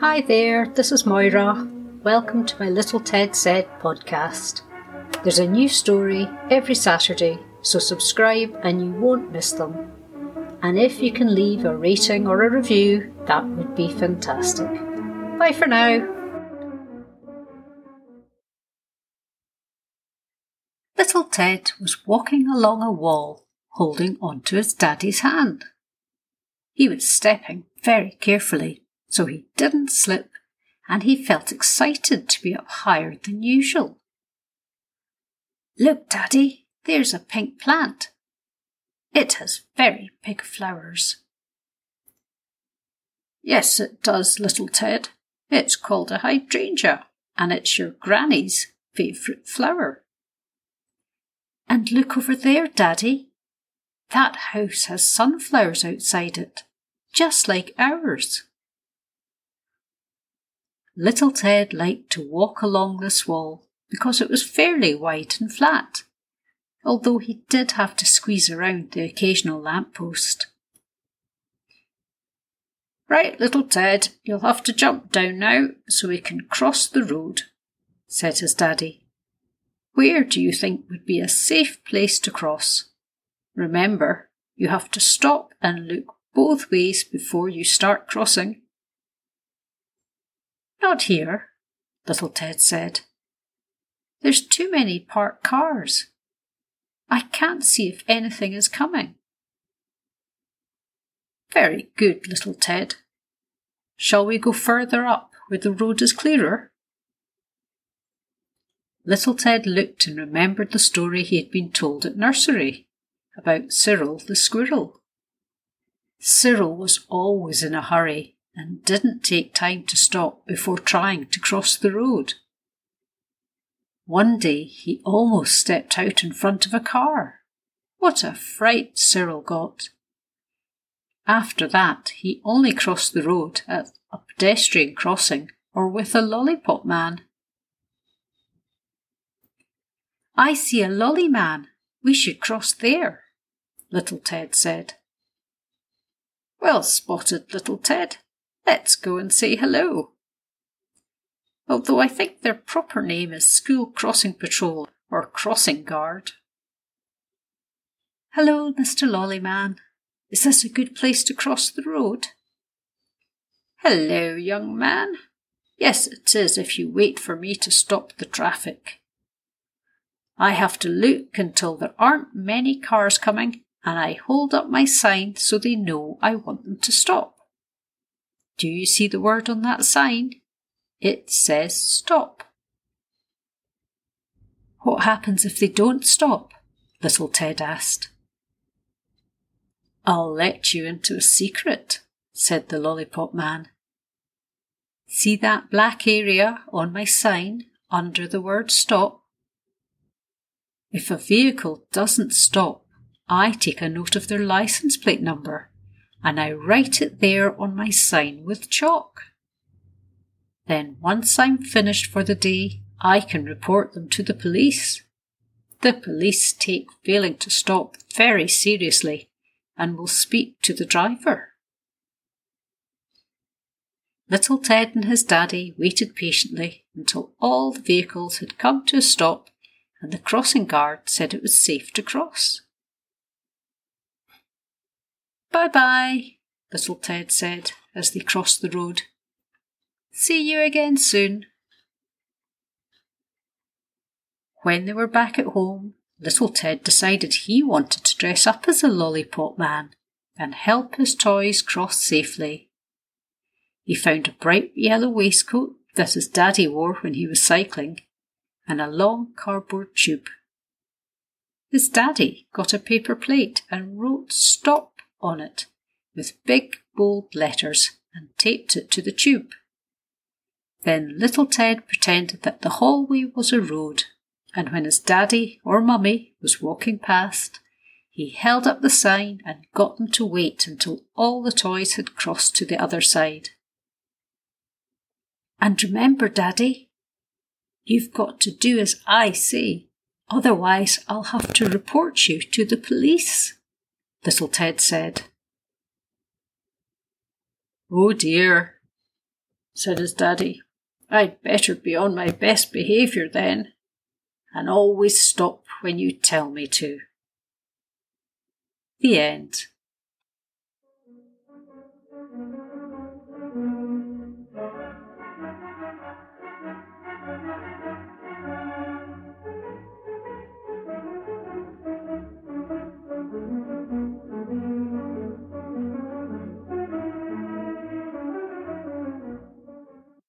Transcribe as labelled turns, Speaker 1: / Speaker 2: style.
Speaker 1: Hi there, this is Moira. Welcome to my Little Ted Said podcast. There's a new story every Saturday, so subscribe and you won't miss them. And if you can leave a rating or a review, that would be fantastic. Bye for now. Little Ted was walking along a wall, holding onto his daddy's hand. He was stepping very carefully so he didn't slip, and he felt excited to be up higher than usual. Look, Daddy, there's a pink plant. It has very big flowers. Yes, it does, little Ted. It's called a hydrangea, and it's your granny's favourite flower. And look over there, Daddy. That house has sunflowers outside it, just like ours. Little Ted liked to walk along this wall because it was fairly wide and flat, although he did have to squeeze around the occasional lamp post. Right, little Ted, you'll have to jump down now so we can cross the road, said his daddy. Where do you think would be a safe place to cross? Remember, you have to stop and look both ways before you start crossing. Not here, little Ted said. There's too many parked cars. I can't see if anything is coming. Very good, little Ted. Shall we go further up where the road is clearer? Little Ted looked and remembered the story he had been told at nursery about Cyril the squirrel. Cyril was always in a hurry and didn't take time to stop before trying to cross the road. One day he almost stepped out in front of a car. What a fright Cyril got. After that, he only crossed the road at a pedestrian crossing or with a lollipop man. I see a lolly man. We should cross there, little Ted said. Well spotted, little Ted. Let's go and say hello. Although I think their proper name is School Crossing Patrol or Crossing Guard. Hello, Mr. Lollyman. Is this a good place to cross the road? Hello, young man. Yes, it is if you wait for me to stop the traffic. I have to look until there aren't many cars coming and I hold up my sign so they know I want them to stop. Do you see the word on that sign? It says stop. What happens if they don't stop? Little Ted asked. I'll let you into a secret, said the lollipop man. See that black area on my sign under the word stop? If a vehicle doesn't stop, I take a note of their license plate number and I write it there on my sign with chalk. Then, once I'm finished for the day, I can report them to the police. The police take failing to stop very seriously and will speak to the driver. Little Ted and his daddy waited patiently until all the vehicles had come to a stop and the crossing guard said it was safe to cross. Bye bye, little Ted said as they crossed the road. See you again soon. When they were back at home, little Ted decided he wanted to dress up as a lollipop man and help his toys cross safely. He found a bright yellow waistcoat that his daddy wore when he was cycling and a long cardboard tube. His daddy got a paper plate and wrote stop on it with big bold letters and taped it to the tube. Then little Ted pretended that the hallway was a road, and when his daddy or mummy was walking past, he held up the sign and got them to wait until all the toys had crossed to the other side. And remember, Daddy, you've got to do as I say, otherwise I'll have to report you to the police little Ted said. Oh dear. said his daddy. I'd better be on my best behaviour then, and always stop when you tell me to. The end.